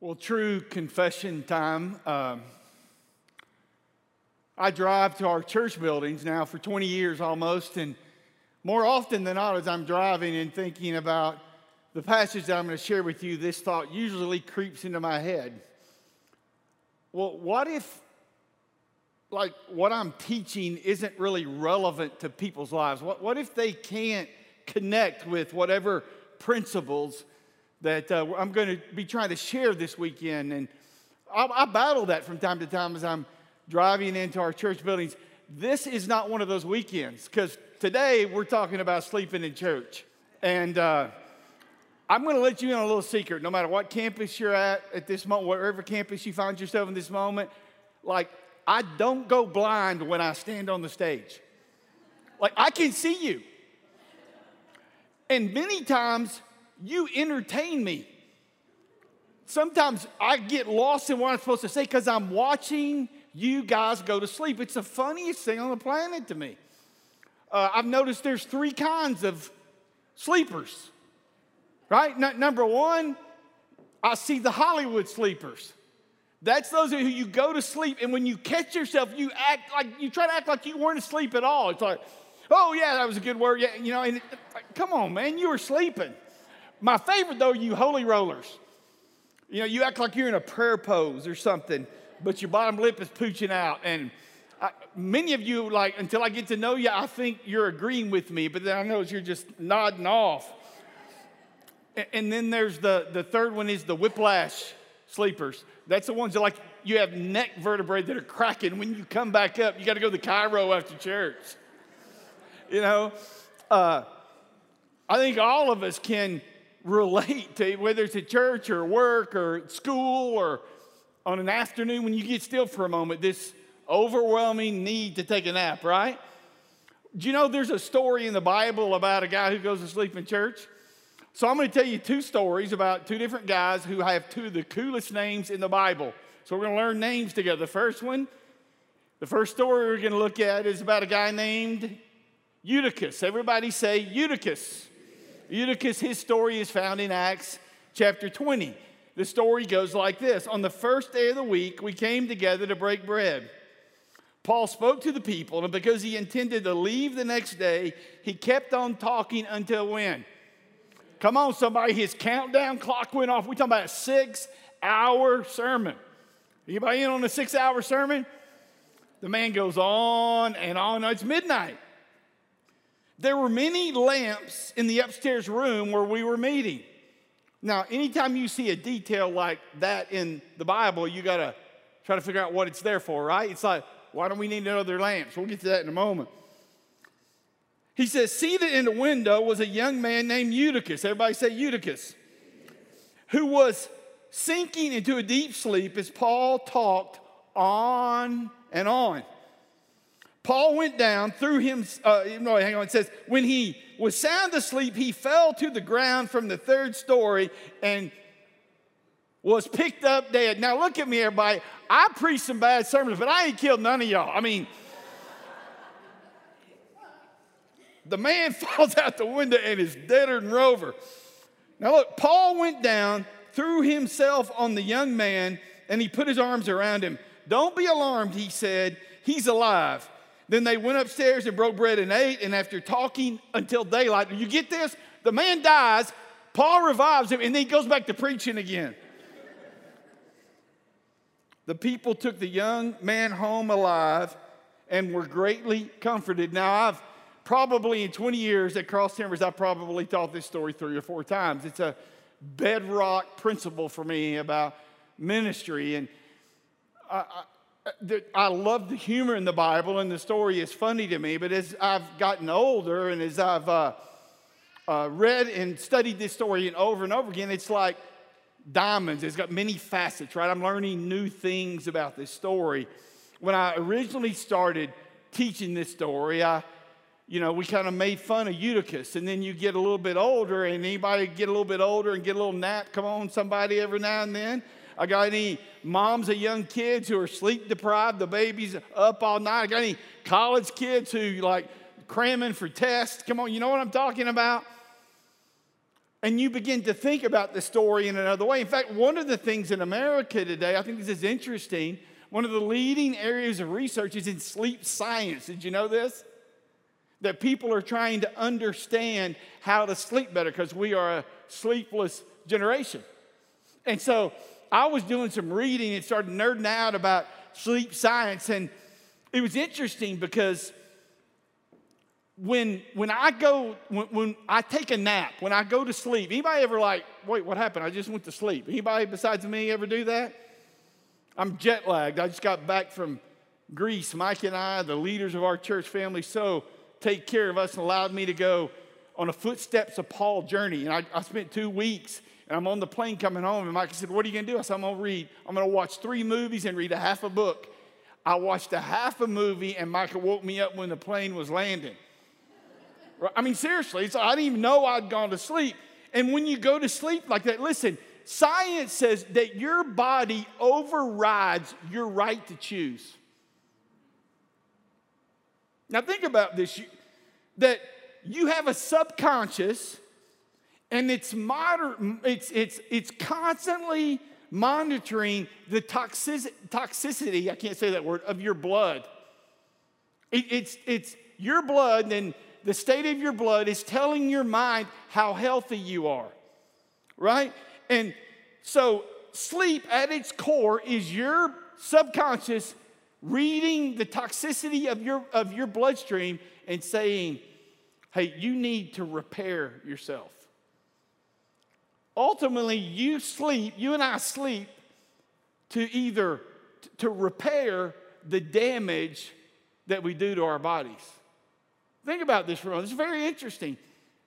Well, true confession time. Um, I drive to our church buildings now for 20 years almost, and more often than not, as I'm driving and thinking about the passage that I'm going to share with you, this thought usually creeps into my head. Well, what if, like, what I'm teaching isn't really relevant to people's lives? What, what if they can't connect with whatever principles that uh, I'm going to be trying to share this weekend. And I, I battle that from time to time as I'm driving into our church buildings. This is not one of those weekends because today we're talking about sleeping in church. And uh, I'm going to let you in on a little secret. No matter what campus you're at at this moment, wherever campus you find yourself in this moment, like I don't go blind when I stand on the stage. Like I can see you. And many times you entertain me. Sometimes I get lost in what I'm supposed to say because I'm watching you guys go to sleep. It's the funniest thing on the planet to me. Uh, I've noticed there's three kinds of sleepers, right? N- number one, I see the Hollywood sleepers. That's those who you go to sleep, and when you catch yourself, you act like you try to act like you weren't asleep at all. It's like, oh yeah, that was a good word. Yeah, you know, and come on, man, you were sleeping. My favorite, though, you holy rollers. You know, you act like you're in a prayer pose or something, but your bottom lip is pooching out. And I, many of you, like, until I get to know you, I think you're agreeing with me, but then I know you're just nodding off. And, then there's the, the third one is the whiplash sleepers. That's the ones that, like, you have neck vertebrae that are cracking. When you come back up, you got to go to chiro after church. You know, uh, I think all of us can relate to whether it's at church or work or school or on an afternoon when you get still for a moment, this overwhelming need to take a nap, right? Do you know there's a story in the Bible about a guy who goes to sleep in church? So I'm going to tell you two stories about two different guys who have two of the coolest names in the Bible. So we're going to learn names together. The first one, the first story we're going to look at is about a guy named Eutychus. Everybody say Eutychus. Eutychus, his story is found in Acts chapter 20. The story goes like this On the first day of the week, we came together to break bread. Paul spoke to the people, and because he intended to leave the next day, he kept on talking until when? Come on, somebody, his countdown clock went off. We're talking about a six hour sermon. Anybody in on a six hour sermon? The man goes on and on. It's midnight. There were many lamps in the upstairs room where we were meeting. Now, anytime you see a detail like that in the Bible, you got to try to figure out what it's there for, right? It's like, why don't we need another lamps? We'll get to that in a moment. He says, seated in the window was a young man named Eutychus. Everybody say Eutychus. Who was sinking into a deep sleep as Paul talked on and on. Paul went down threw him. Uh, no, hang on. It says, when he was sound asleep, he fell to the ground from the third story and was picked up dead. Now, look at me, everybody. I preach some bad sermons, but I ain't killed none of y'all. I mean, the man falls out the window and is deader than Rover. Now, look, Paul went down, threw himself on the young man, and he put his arms around him. Don't be alarmed, he said. He's alive. Then they went upstairs and broke bread and ate. And after talking until daylight, you get this? The man dies. Paul revives him, and then he goes back to preaching again. the people took the young man home alive and were greatly comforted. Now, I've probably in 20 years at Cross Timbers, I've probably taught this story three or four times. It's a bedrock principle for me about ministry. And I, I love the humor in the Bible, and the story is funny to me. But as I've gotten older and as I've uh, uh, read and studied this story and over and over again, it's like diamonds. It's got many facets, right? I'm learning new things about this story. When I originally started teaching this story, I, you know, we kind of made fun of Eutychus, and then you get a little bit older, and anybody get a little bit older and get a little nap? Come on, somebody, every now and then. I got any moms of young kids who are sleep deprived, the baby's up all night. I got any college kids who like cramming for tests. Come on, you know what I'm talking about? and you begin to think about the story in another way. In fact, one of the things in America today, I think this is interesting, one of the leading areas of research is in sleep science. Did you know this? That people are trying to understand how to sleep better because we are a sleepless generation. And so I was doing some reading and started nerding out about sleep science. And it was interesting because when when I go when, when, I take a nap, when I go to sleep, anybody ever like, wait, what happened? I just went to sleep. Anybody besides me ever do that? I'm jet lagged. I just got back from Greece. Mike and I, the leaders of our church family, so take care of us and allowed me to go on a footsteps of Paul journey. And I, I spent two weeks and I'm on the plane coming home. And Mike said, What are you gonna do? I said, I'm gonna read, I'm gonna watch three movies and read a half a book. I watched a half a movie and Michael woke me up when the plane was landing. I mean, seriously, I didn't even know I'd gone to sleep. And when you go to sleep like that, listen, science says that your body overrides your right to choose. Now, think about this that you have a subconscious and it's, moder- it's, it's, it's constantly monitoring the toxic- toxicity, I can't say that word, of your blood. It, it's, it's your blood and the state of your blood is telling your mind how healthy you are, right? And so, sleep at its core is your subconscious reading the toxicity of your, of your bloodstream and saying, hey, you need to repair yourself. Ultimately, you sleep, you and I sleep to either to repair the damage that we do to our bodies. Think about this for a moment. It's very interesting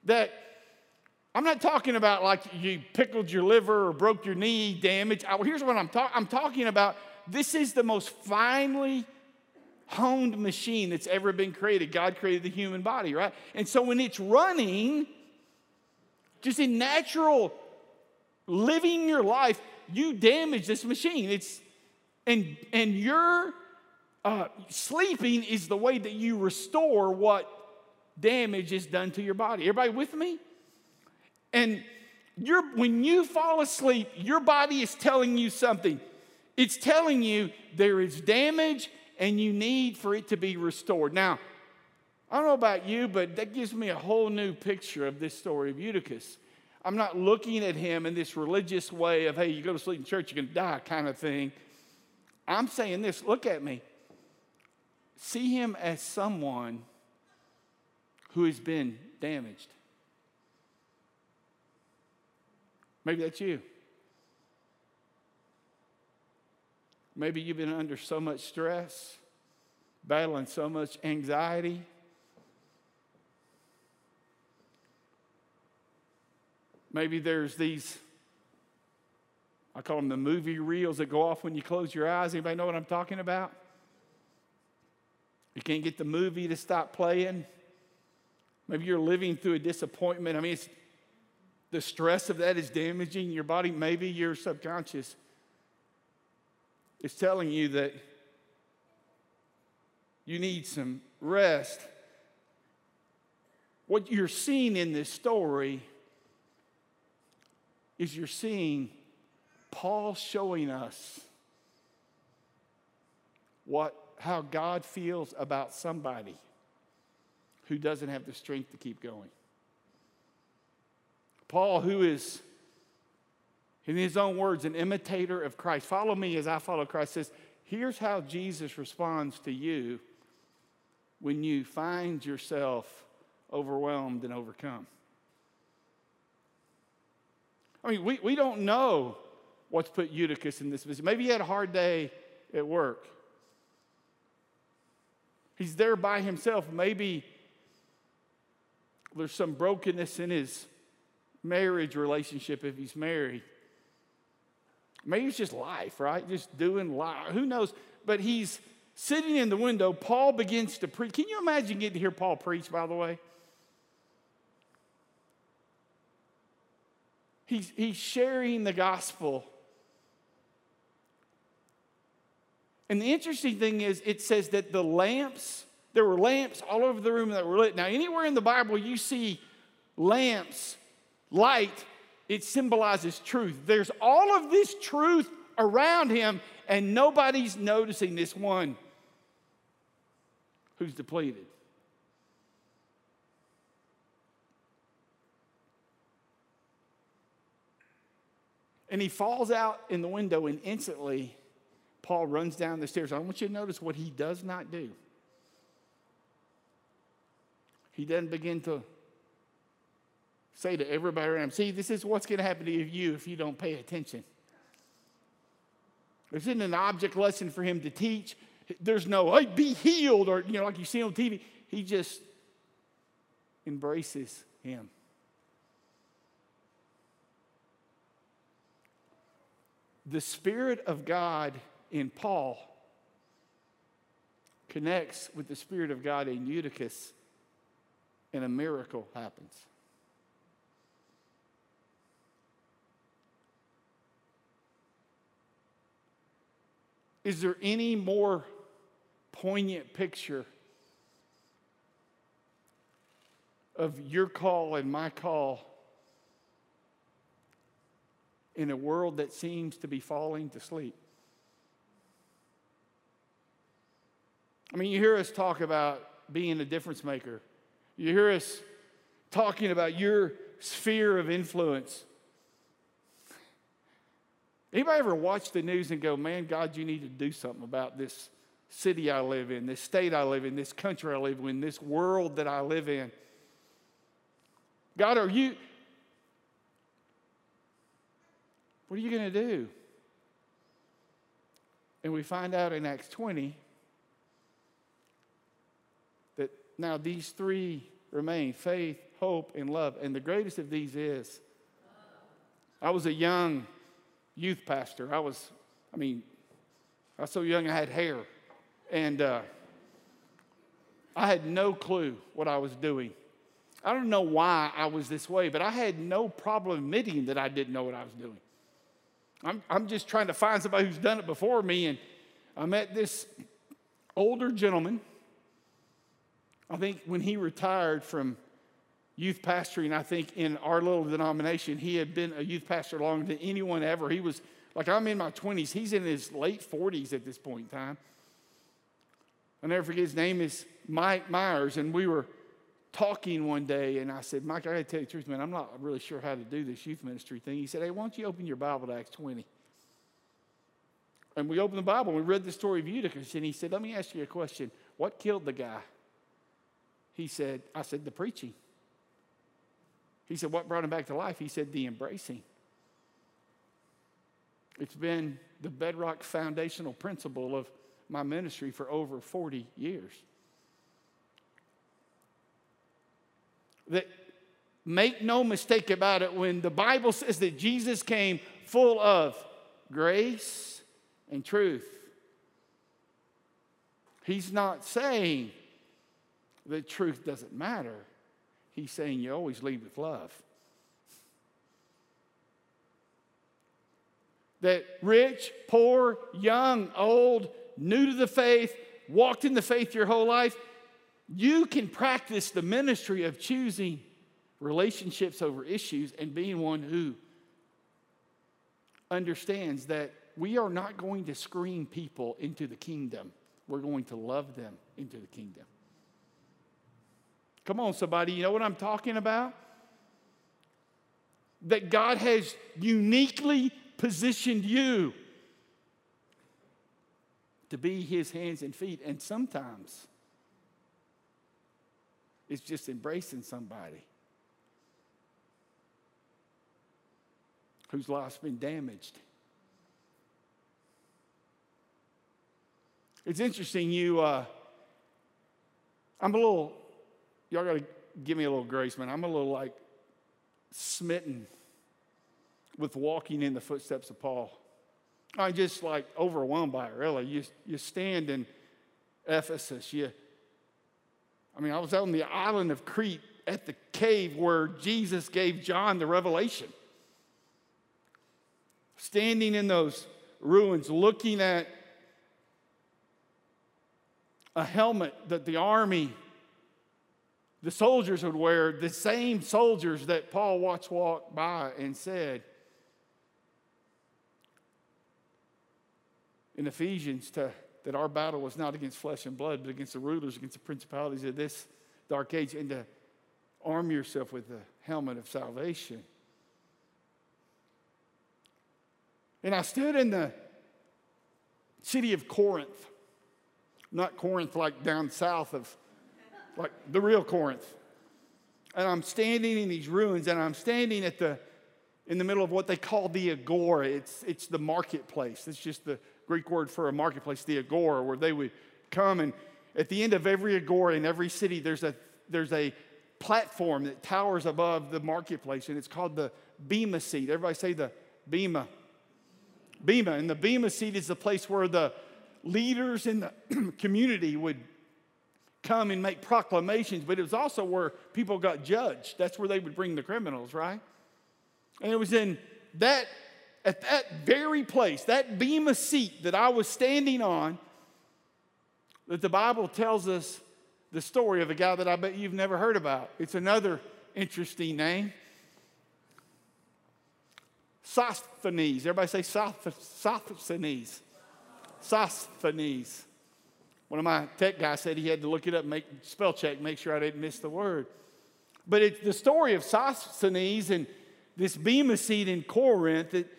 that I'm not talking about like you pickled your liver or broke your knee damage. Here's what I'm talking I'm talking about this is the most finely honed machine that's ever been created. God created the human body, right? And so when it's running, just in natural living your life, you damage this machine. It's and and your uh, sleeping is the way that you restore what damage is done to your body. Everybody with me? And you're, when you fall asleep, your body is telling you something. It's telling you there is damage and you need for it to be restored. Now, I don't know about you, but that gives me a whole new picture of this story of Eutychus. I'm not looking at him in this religious way of, hey, you go to sleep in church, you're going to die kind of thing. I'm saying this look at me. See him as someone who has been damaged. Maybe that's you. Maybe you've been under so much stress, battling so much anxiety. Maybe there's these, I call them the movie reels that go off when you close your eyes. Anybody know what I'm talking about? You can't get the movie to stop playing. Maybe you're living through a disappointment. I mean, the stress of that is damaging your body. Maybe your subconscious is telling you that you need some rest. What you're seeing in this story is you're seeing Paul showing us what how God feels about somebody who doesn't have the strength to keep going. Paul, who is, in his own words, an imitator of Christ, follow me as I follow Christ, says, here's how Jesus responds to you when you find yourself overwhelmed and overcome. I mean, we, we don't know what's put Eutychus in this position. Maybe he had a hard day at work. He's there by himself. Maybe there's some brokenness in his marriage relationship if he's married. Maybe it's just life, right? Just doing life. Who knows? But he's sitting in the window. Paul begins to preach. Can you imagine getting to hear Paul preach, by the way? He's, he's sharing the gospel. And the interesting thing is, it says that the lamps there were lamps all over the room that were lit. Now, anywhere in the Bible you see lamps light, it symbolizes truth. There's all of this truth around him, and nobody's noticing this one who's depleted. And he falls out in the window, and instantly, Paul runs down the stairs. I want you to notice what he does not do. He doesn't begin to say to everybody around him, See, this is what's going to happen to you if you don't pay attention. This isn't an object lesson for him to teach. There's no, hey, be healed, or, you know, like you see on TV. He just embraces him. The Spirit of God in Paul connects with the Spirit of God in Eutychus, and a miracle happens. Is there any more poignant picture of your call and my call in a world that seems to be falling to sleep? I mean, you hear us talk about being a difference maker. You hear us talking about your sphere of influence. Anybody ever watch the news and go, man, God, you need to do something about this city I live in, this state I live in, this country I live in, this world that I live in? God, are you, what are you going to do? And we find out in Acts 20 that now these three remain faith, hope, and love. And the greatest of these is I was a young youth pastor. I was, I mean, I was so young I had hair. And uh, I had no clue what I was doing. I don't know why I was this way, but I had no problem admitting that I didn't know what I was doing. I'm, I'm just trying to find somebody who's done it before me. And I met this older gentleman. I think when he retired from youth pastoring, I think, in our little denomination. He had been a youth pastor longer than anyone ever. He was, like, I'm in my 20s. He's in his late 40s at this point in time. I'll never forget his name is Mike Myers, and we were talking one day, and I said, Mike, I got to tell you the truth, man. I'm not really sure how to do this youth ministry thing. He said, Hey, why don't you open your Bible to Acts 20? And we opened the Bible and we read the story of Eutychus, and he said, Let me ask you a question. What killed the guy? He said, I said, the preaching. He said, What brought him back to life? He said, The embracing. It's been the bedrock foundational principle of my ministry for over 40 years. That make no mistake about it, when the Bible says that Jesus came full of grace and truth, he's not saying that truth doesn't matter. He's saying you always lead with love. That rich, poor, young, old, new to the faith, walked in the faith your whole life, you can practice the ministry of choosing relationships over issues and being one who understands that we are not going to screen people into the kingdom. We're going to love them into the kingdom. Come on, somebody, you know what I'm talking about? That God has uniquely positioned you to be his hands and feet. And sometimes it's just embracing somebody whose life's been damaged. It's interesting, you, uh, I'm a little y'all got to give me a little grace, man. I'm a little like smitten with walking in the footsteps of Paul. I'm just like overwhelmed by it, really. You, you stand in Ephesus. You, I mean, I was on the island of Crete at the cave where Jesus gave John the revelation. Standing in those ruins, looking at a helmet that the army the soldiers would wear the same soldiers that Paul watched walk by and said in Ephesians to, that our battle was not against flesh and blood, but against the rulers, against the principalities of this dark age, and to arm yourself with the helmet of salvation. And I stood in the city of Corinth, not Corinth like down south of like the real Corinth. And I'm standing in these ruins, and I'm standing at the in the middle of what they call the agora. It's, it's the marketplace. It's just the Greek word for a marketplace, the agora, where they would come and at the end of every agora in every city, there's a there's a platform that towers above the marketplace, and it's called the Bema seat. Everybody say the Bema. Bema. And the Bema seat is the place where the leaders in the community would come and make proclamations, but it was also where people got judged. That's where they would bring the criminals, right? And it was in that, at that very place, that Bema seat that I was standing on, that the Bible tells us the story of a guy that I bet you've never heard about. It's another interesting name. Sosthenes. Everybody say Sosthenes. Sosthenes. One of my tech guys said he had to look it up, make spell check, make sure I didn't miss the word. But it's the story of Sosthenes and this Bema seat in Corinth. It,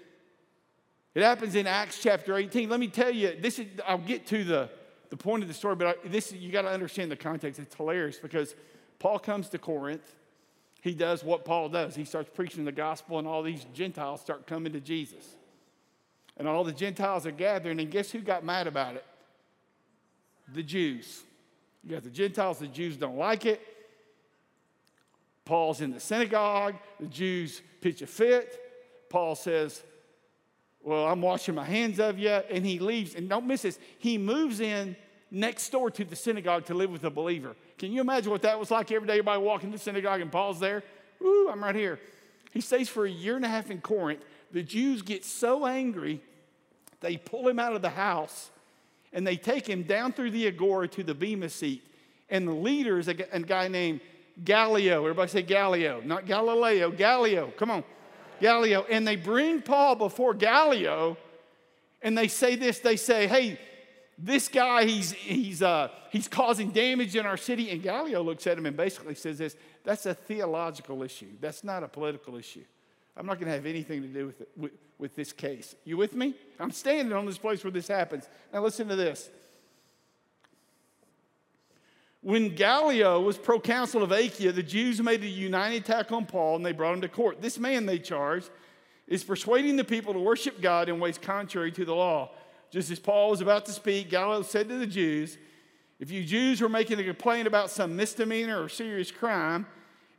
it happens in Acts chapter 18. Let me tell you, this is, I'll get to the, the point of the story, but I, this you got to understand the context. It's hilarious because Paul comes to Corinth. He does what Paul does. He starts preaching the gospel, and all these Gentiles start coming to Jesus. And all the Gentiles are gathering, and guess who got mad about it? the Jews. You got the Gentiles, the Jews don't like it. Paul's in the synagogue, the Jews pitch a fit. Paul says, Well, I'm washing my hands of you. And he leaves. And don't miss this, he moves in next door to the synagogue to live with a believer. Can you imagine what that was like every day? Everybody walking to the synagogue and Paul's there. Ooh, I'm right here. He stays for a year and a half in Corinth. The Jews get so angry, they pull him out of the house and they take him down through the agora to the Bema seat. And the leader is a, guy named Gallio. Everybody say Gallio, not Galileo, Gallio. Come on, Gallio. And they bring Paul before Gallio, and they say this. They say, "Hey, this guy, he's he's uh, he's causing damage in our city." And Gallio looks at him and basically says this: "That's a theological issue. That's not a political issue." I'm not going to have anything to do with, it, with, with this case. You with me? I'm standing on this place where this happens. Now, listen to this. When Gallio was proconsul of Achaia, the Jews made a united attack on Paul and they brought him to court. This man, they charged, is persuading the people to worship God in ways contrary to the law. Just as Paul was about to speak, Gallio said to the Jews, If you Jews were making a complaint about some misdemeanor or serious crime,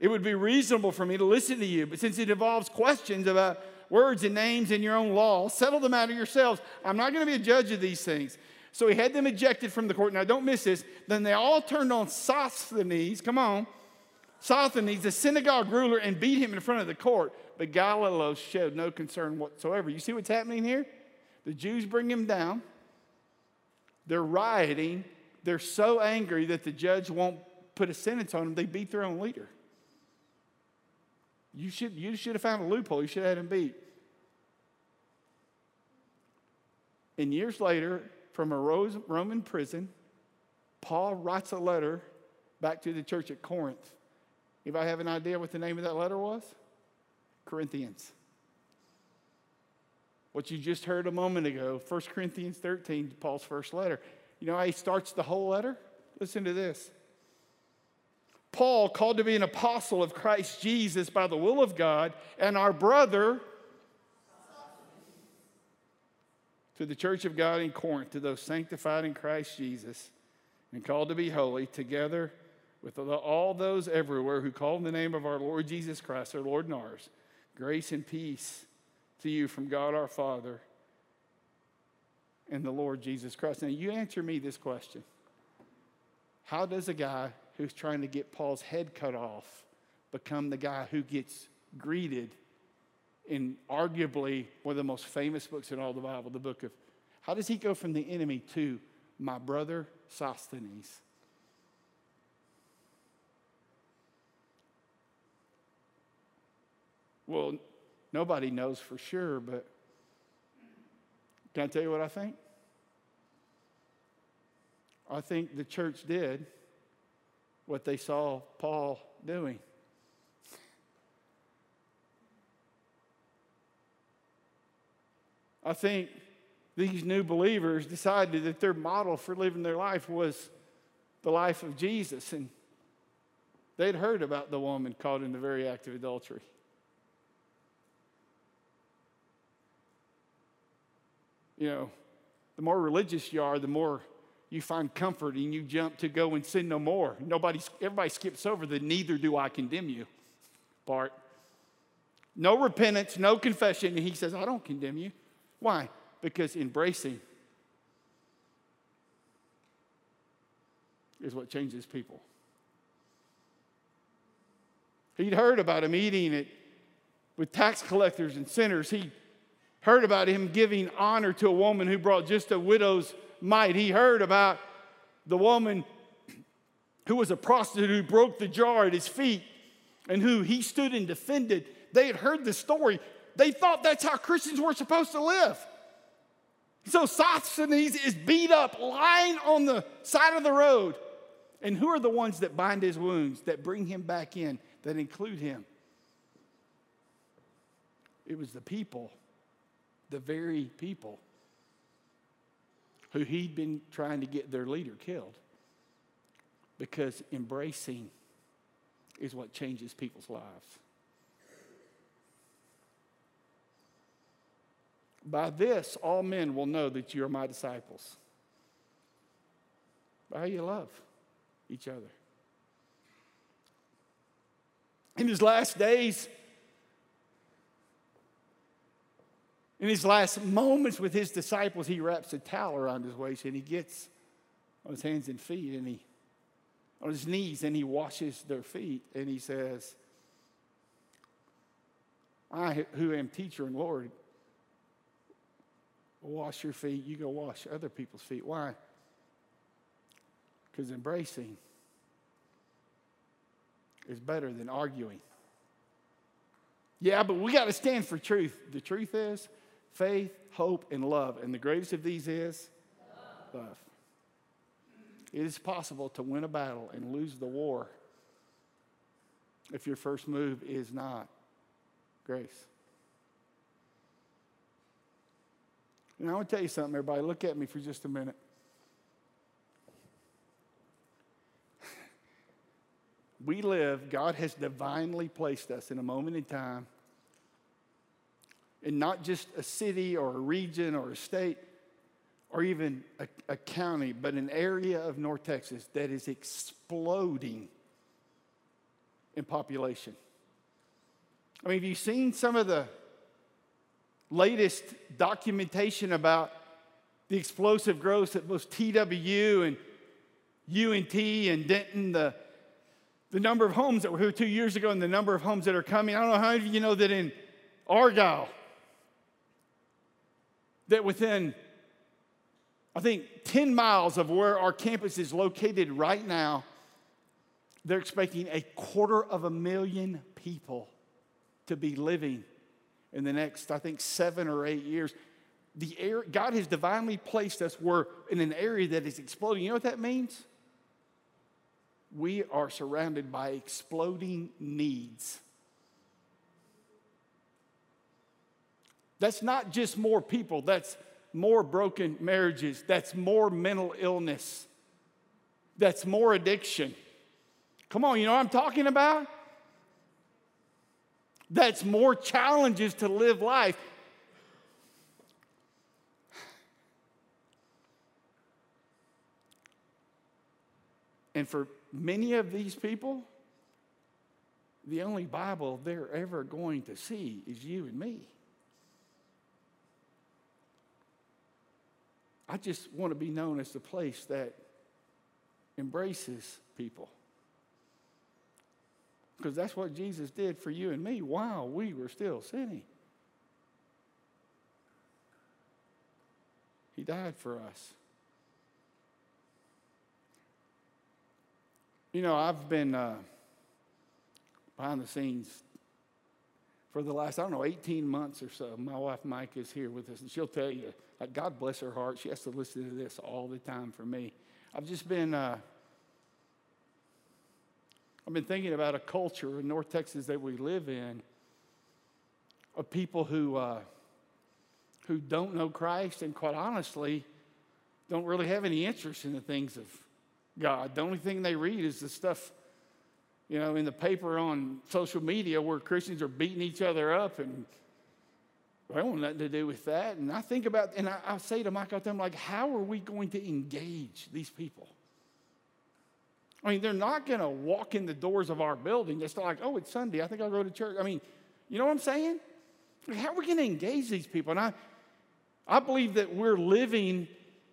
it would be reasonable for me to listen to you. But since it involves questions about words and names in your own law, settle the matter yourselves. I'm not going to be a judge of these things. So he had them ejected from the court. Now, don't miss this. Then they all turned on Sosthenes, come on, Sosthenes, the synagogue ruler, and beat him in front of the court. But Gallio showed no concern whatsoever. You see what's happening here? The Jews bring him down. They're rioting. They're so angry that the judge won't put a sentence on them, they beat their own leader. You should, you should have found a loophole. You should have had him beat. And years later, from a Roman prison, Paul writes a letter back to the church at Corinth. Anybody have an idea what the name of that letter was? Corinthians. What you just heard a moment ago, 1 Corinthians 13, Paul's first letter. You know how he starts the whole letter? Listen to this. Paul, called to be an apostle of Christ Jesus by the will of God, and our brother to the church of God in Corinth, to those sanctified in Christ Jesus and called to be holy, together with all those everywhere who call in the name of our Lord Jesus Christ, our Lord and ours. Grace and peace to you from God our Father and the Lord Jesus Christ. Now, you answer me this question How does a guy who's trying to get Paul's head cut off become the guy who gets greeted in arguably one of the most famous books in all the Bible, the book of how does he go from the enemy to my brother Sosthenes? Well, nobody knows for sure, but can I tell you what I think? I think the church did what they saw Paul doing. I think these new believers decided that their model for living their life was the life of Jesus. And they'd heard about the woman caught in the very act of adultery. You know, the more religious you are, the more you find comfort and you jump to go and sin no more. Nobody, everybody skips over the neither do I condemn you part. No repentance, no confession. And he says, I don't condemn you. Why? Because embracing is what changes people. He'd heard about him eating it with tax collectors and sinners. He heard about him giving honor to a woman who brought just a widow's mite. He heard about the woman who was a prostitute who broke the jar at his feet and who he stood and defended. They had heard the story. They thought that's how Christians were supposed to live. So Sosthenes is beat up, lying on the side of the road. And who are the ones that bind his wounds, that bring him back in, that include him? It was the people, the very people who he'd been trying to get their leader killed. Because embracing is what changes people's lives. By this, all men will know that you are my disciples. By how you love each other. In his last days, in his last moments with his disciples, he wraps a towel around his waist and he gets on his hands and feet and he, on his knees, and he washes their feet and he says, I, who am teacher and Lord, wash your feet, you go wash other people's feet. Why? Because embracing is better than arguing. Yeah, but we got to stand for truth. The truth is faith, hope, and love. And the greatest of these is love. It is possible to win a battle and lose the war if your first move is not grace. And I want to tell you something, everybody. Look at me for just a minute. We live, God has divinely placed us in a moment in time, in not just a city or a region or a state or even a, a county, but an area of North Texas that is exploding in population. I mean, have you seen some of the latest documentation about the explosive growth at both TWU and UNT and Denton, the, the number of homes that were here two years ago and the number of homes that are coming. I don't know how many of you know that in Argyle, that within, I think, 10 miles of where our campus is located right now, they're expecting a quarter of a million people to be living in the next, I think, seven or eight years. The air, God has divinely placed us where in an area that is exploding. You know what that means? We are surrounded by exploding needs. That's not just more people, that's more broken marriages, that's more mental illness, that's more addiction. Come on, you know what I'm talking about? That's more challenges to live life. And for many of these people, the only Bible they're ever going to see is you and me. I just want to be known as the place that embraces people. Because that's what Jesus did for you and me while we were still sinning. He died for us. You know, I've been uh, behind the scenes for the last, I don't know, 18 months or so. My wife Mike is here with us, and she'll tell you, God bless her heart. She has to listen to this all the time for me. I've just been, uh, I've been thinking about a culture in North Texas that we live in of people who, uh, who don't know Christ and, quite honestly, don't really have any interest in the things of God. The only thing they read is the stuff you know, in the paper on social media where Christians are beating each other up and I don't want nothing to do with that. And I think about, and I, I say to Mike out there, I'm like, how are we going to engage these people? I mean, they're not going to walk in the doors of our building just like, oh, it's Sunday. I think I'll go to church. I mean, you know what I'm saying? How are we going to engage these people? And I, I believe that we're living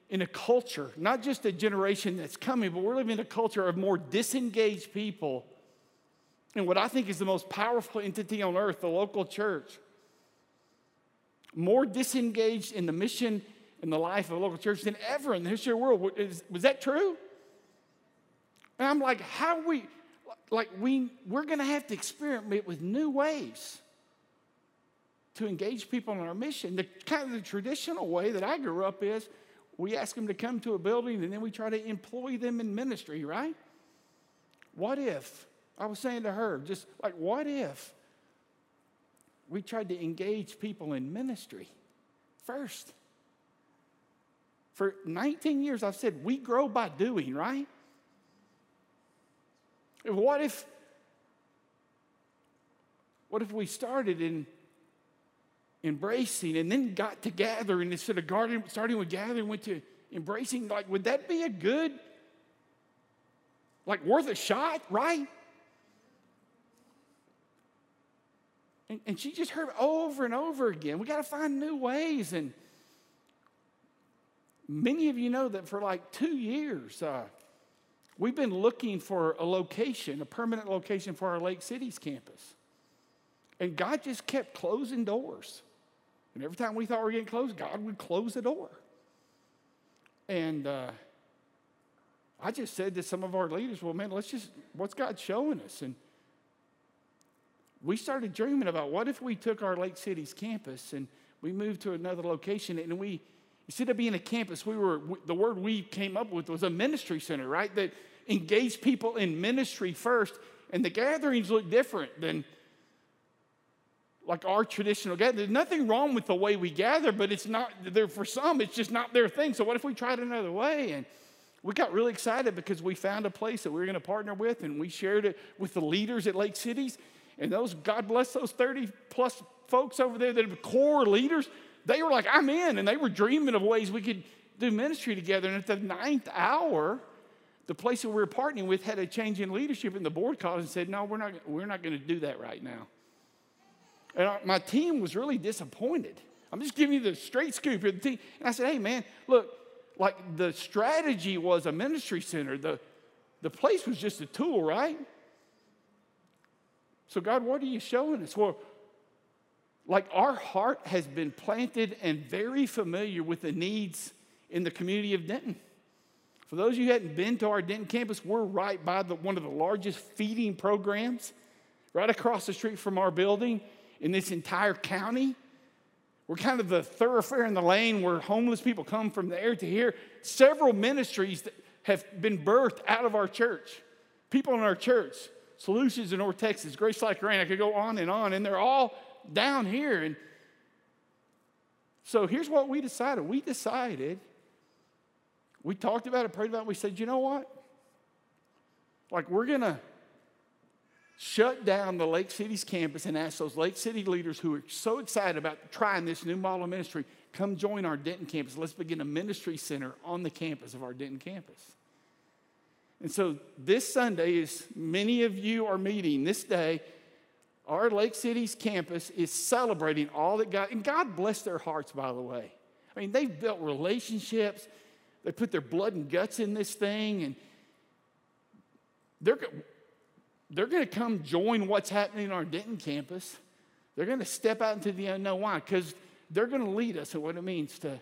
in a culture, not just a generation that's coming, but we're living in a culture of more disengaged people and what I think is the most powerful entity on earth, the local church, more disengaged in the mission and the life of a local church than ever in the history of the world. Is, Was that true? And I'm like, how we, like, we, we're going to have to experiment with new ways to engage people in our mission. The kind of the traditional way that I grew up is we ask them to come to a building and then we try to employ them in ministry, right? What if I was saying to her, just like, what if we tried to engage people in ministry first? For 19 years, I've said we grow by doing, right? What if, what if we started in embracing and then got to gathering instead of starting with gathering, went to embracing? Like, would that be a good, like, worth a shot, right? And, and she just heard over and over again. We got to find new ways. And many of you know that for like two years, uh, we've been looking for a location, a permanent location for our Lake Cities campus. And God just kept closing doors. And every time we thought we were getting close, God would close the door. And uh, I just said to some of our leaders, well, man, let's just, what's God showing us? And we started dreaming about what if we took our Lake Cities campus and we moved to another location and we, instead of being a campus, we were, the word we came up with was a ministry center, right? That engaged people in ministry first. And the gatherings look different than like our traditional gathering. There's nothing wrong with the way we gather, but it's not there for some, it's just not their thing. So what if we tried another way? And we got really excited because we found a place that we were going to partner with and we shared it with the leaders at Lake Cities. And those, God bless those 30 plus folks over there that are core leaders, they were like, I'm in. And they were dreaming of ways we could do ministry together. And at the ninth hour, the place that we were partnering with had a change in leadership, and the board called and said, No, we're not, we're not going to do that right now. And our, my team was really disappointed. I'm just giving you the straight scoop here. The team. And I said, Hey, man, look, like the strategy was a ministry center, the, the place was just a tool, right? So, God, what are you showing us? Well, like our heart has been planted and very familiar with the needs in the community of Denton. For those of you who hadn't been to our Denton campus, we're right by the, one of the largest feeding programs right across the street from our building in this entire county. We're kind of the thoroughfare in the lane where homeless people come from there to here. Several ministries that have been birthed out of our church. People in our church Solutions in North Texas, Grace Like Rain. I could go on and on, and they're all down here. And so here's what we decided. We decided, we talked about it, prayed about it. We said, you know what? Like, we're going to shut down the Lake Cities campus and ask those Lake City leaders who are so excited about trying this new model of ministry, come join our Denton campus. Let's begin a ministry center on the campus of our Denton campus. And so this Sunday, as many of you are meeting this day, our Lake City's campus is celebrating all that God, and God bless their hearts, by the way. I mean, they've built relationships, they put their blood and guts in this thing, and they're, they're going to come join what's happening in our Denton campus. They're going to step out into the unknown. Why? Because they're going to lead us in what it means to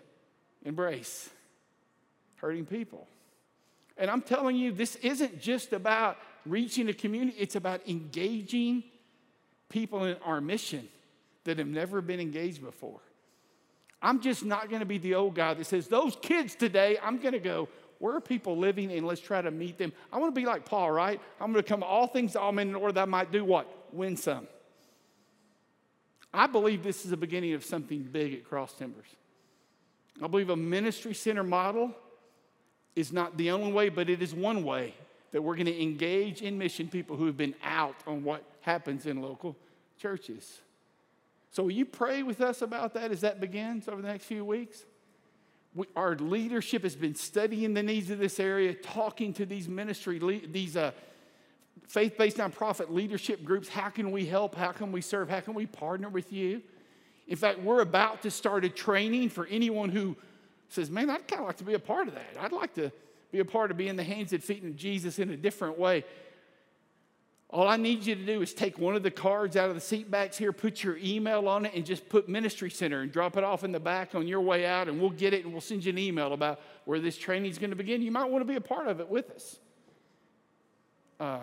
embrace hurting people. And I'm telling you, this isn't just about reaching a community, it's about engaging people in our mission. that have never been engaged before. I'm just not going to be the old guy that says, Those kids today, I'm going to go, where are people living and let's try to meet them. I want to be like Paul, right? I'm going to come all things to all men in order that I might do what? Win some. I believe this is the beginning of something big at Cross Timbers. I believe a ministry center model is not the only way, but it is one way that we're going to engage in mission people who have been out on what happens in local churches. So, will you pray with us about that as that begins over the next few weeks? We, our leadership has been studying the needs of this area, talking to these ministry, these uh, faith based nonprofit leadership groups. How can we help? How can we serve? How can we partner with you? In fact, we're about to start a training for anyone who says, Man, I'd kind of like to be a part of that. I'd like to be a part of being the hands and feet of Jesus in a different way. All I need you to do is take one of the cards out of the seat backs here, put your email on it, and just put Ministry Center and drop it off in the back on your way out, and we'll get it and we'll send you an email about where this training is going to begin. You might want to be a part of it with us. Uh,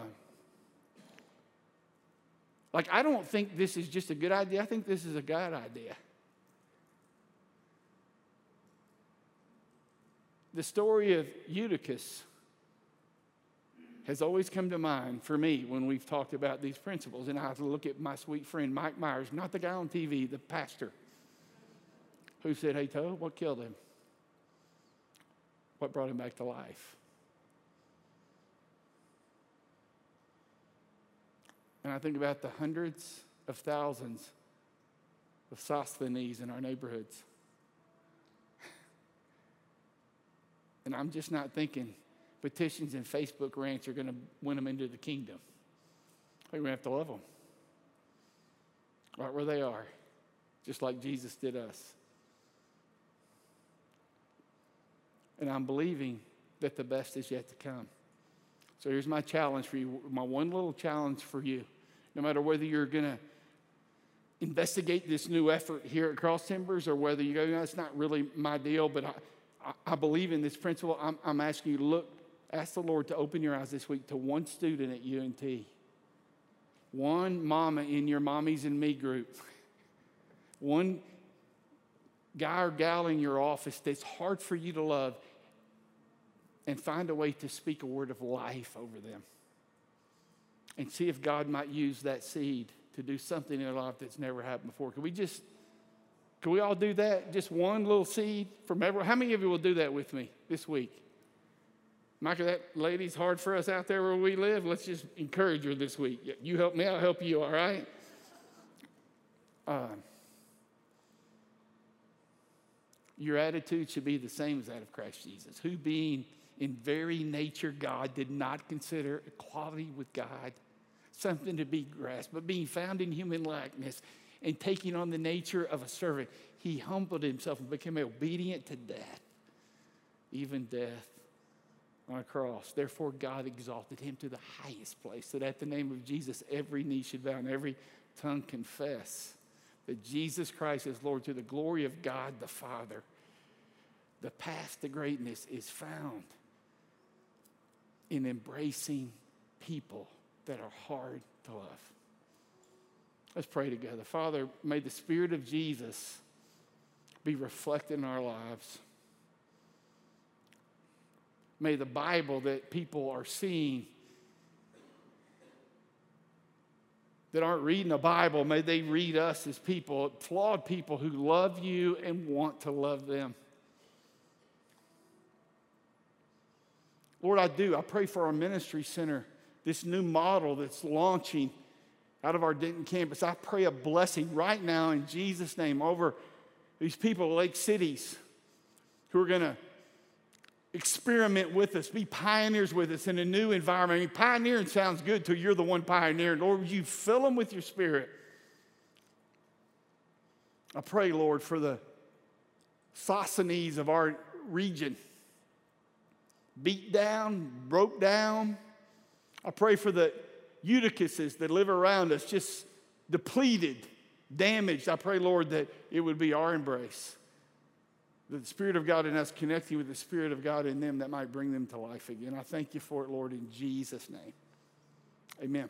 like, I don't think this is just a good idea, I think this is a God idea. The story of Eutychus has always come to mind for me when we've talked about these principles. And I have to look at my sweet friend Mike Myers, not the guy on TV, the pastor, who said, Hey, Toe, what killed him? What brought him back to life? And I think about the hundreds of thousands of Sosthenes in our neighborhoods. And I'm just not thinking petitions and Facebook rants are going to win them into the kingdom. We're going to have to love them right where they are, just like Jesus did us. And I'm believing that the best is yet to come. So here's my challenge for you, my one little challenge for you. No matter whether you're going to investigate this new effort here at Cross Timbers or whether you go, no, it's not really my deal, but I, I, I believe in this principle. I'm, I'm asking you to look, ask the Lord to open your eyes this week to one student at UNT, one mama in your mommies and me group, one guy or gal in your office that's hard for you to love and find a way to speak a word of life over them. And see if God might use that seed to do something in their life that's never happened before. Can we just, can we all do that? Just one little seed from everyone? How many of you will do that with me this week? Micah, that lady's hard for us out there where we live. Let's just encourage her this week. You help me, I'll help you, all right? Uh, your attitude should be the same as that of Christ Jesus, who being in very nature God, did not consider equality with God something to be grasped, but being found in human likeness and taking on the nature of a servant, he humbled himself and became obedient to death, even death on a cross. Therefore, God exalted him to the highest place, so that at the name of Jesus, every knee should bow and every tongue confess that Jesus Christ is Lord to the glory of God the Father. The path to greatness is found in embracing people that are hard to love. Let's pray together. Father, may the Spirit of Jesus be reflected in our lives. May the Bible that people are seeing that aren't reading the Bible, may they read us as people, flawed people who love you and want to love them. Lord, I do. I pray for our ministry center, this new model that's launching out of our Denton campus. I pray a blessing right now in Jesus' name over these people, Lake Cities, who are going to experiment with us, be pioneers with us in a new environment. I mean, pioneering sounds good till you're the one pioneering. Lord, would you fill them with your spirit? I pray, Lord, for the Sosthenes of our region beat down, broke down. I pray for the Eutychuses that live around us, just depleted, damaged. I pray, Lord, that it would be our embrace. The Spirit of God in us connecting with the Spirit of God in them that might bring them to life again. I thank you for it, Lord, in Jesus' name. Amen.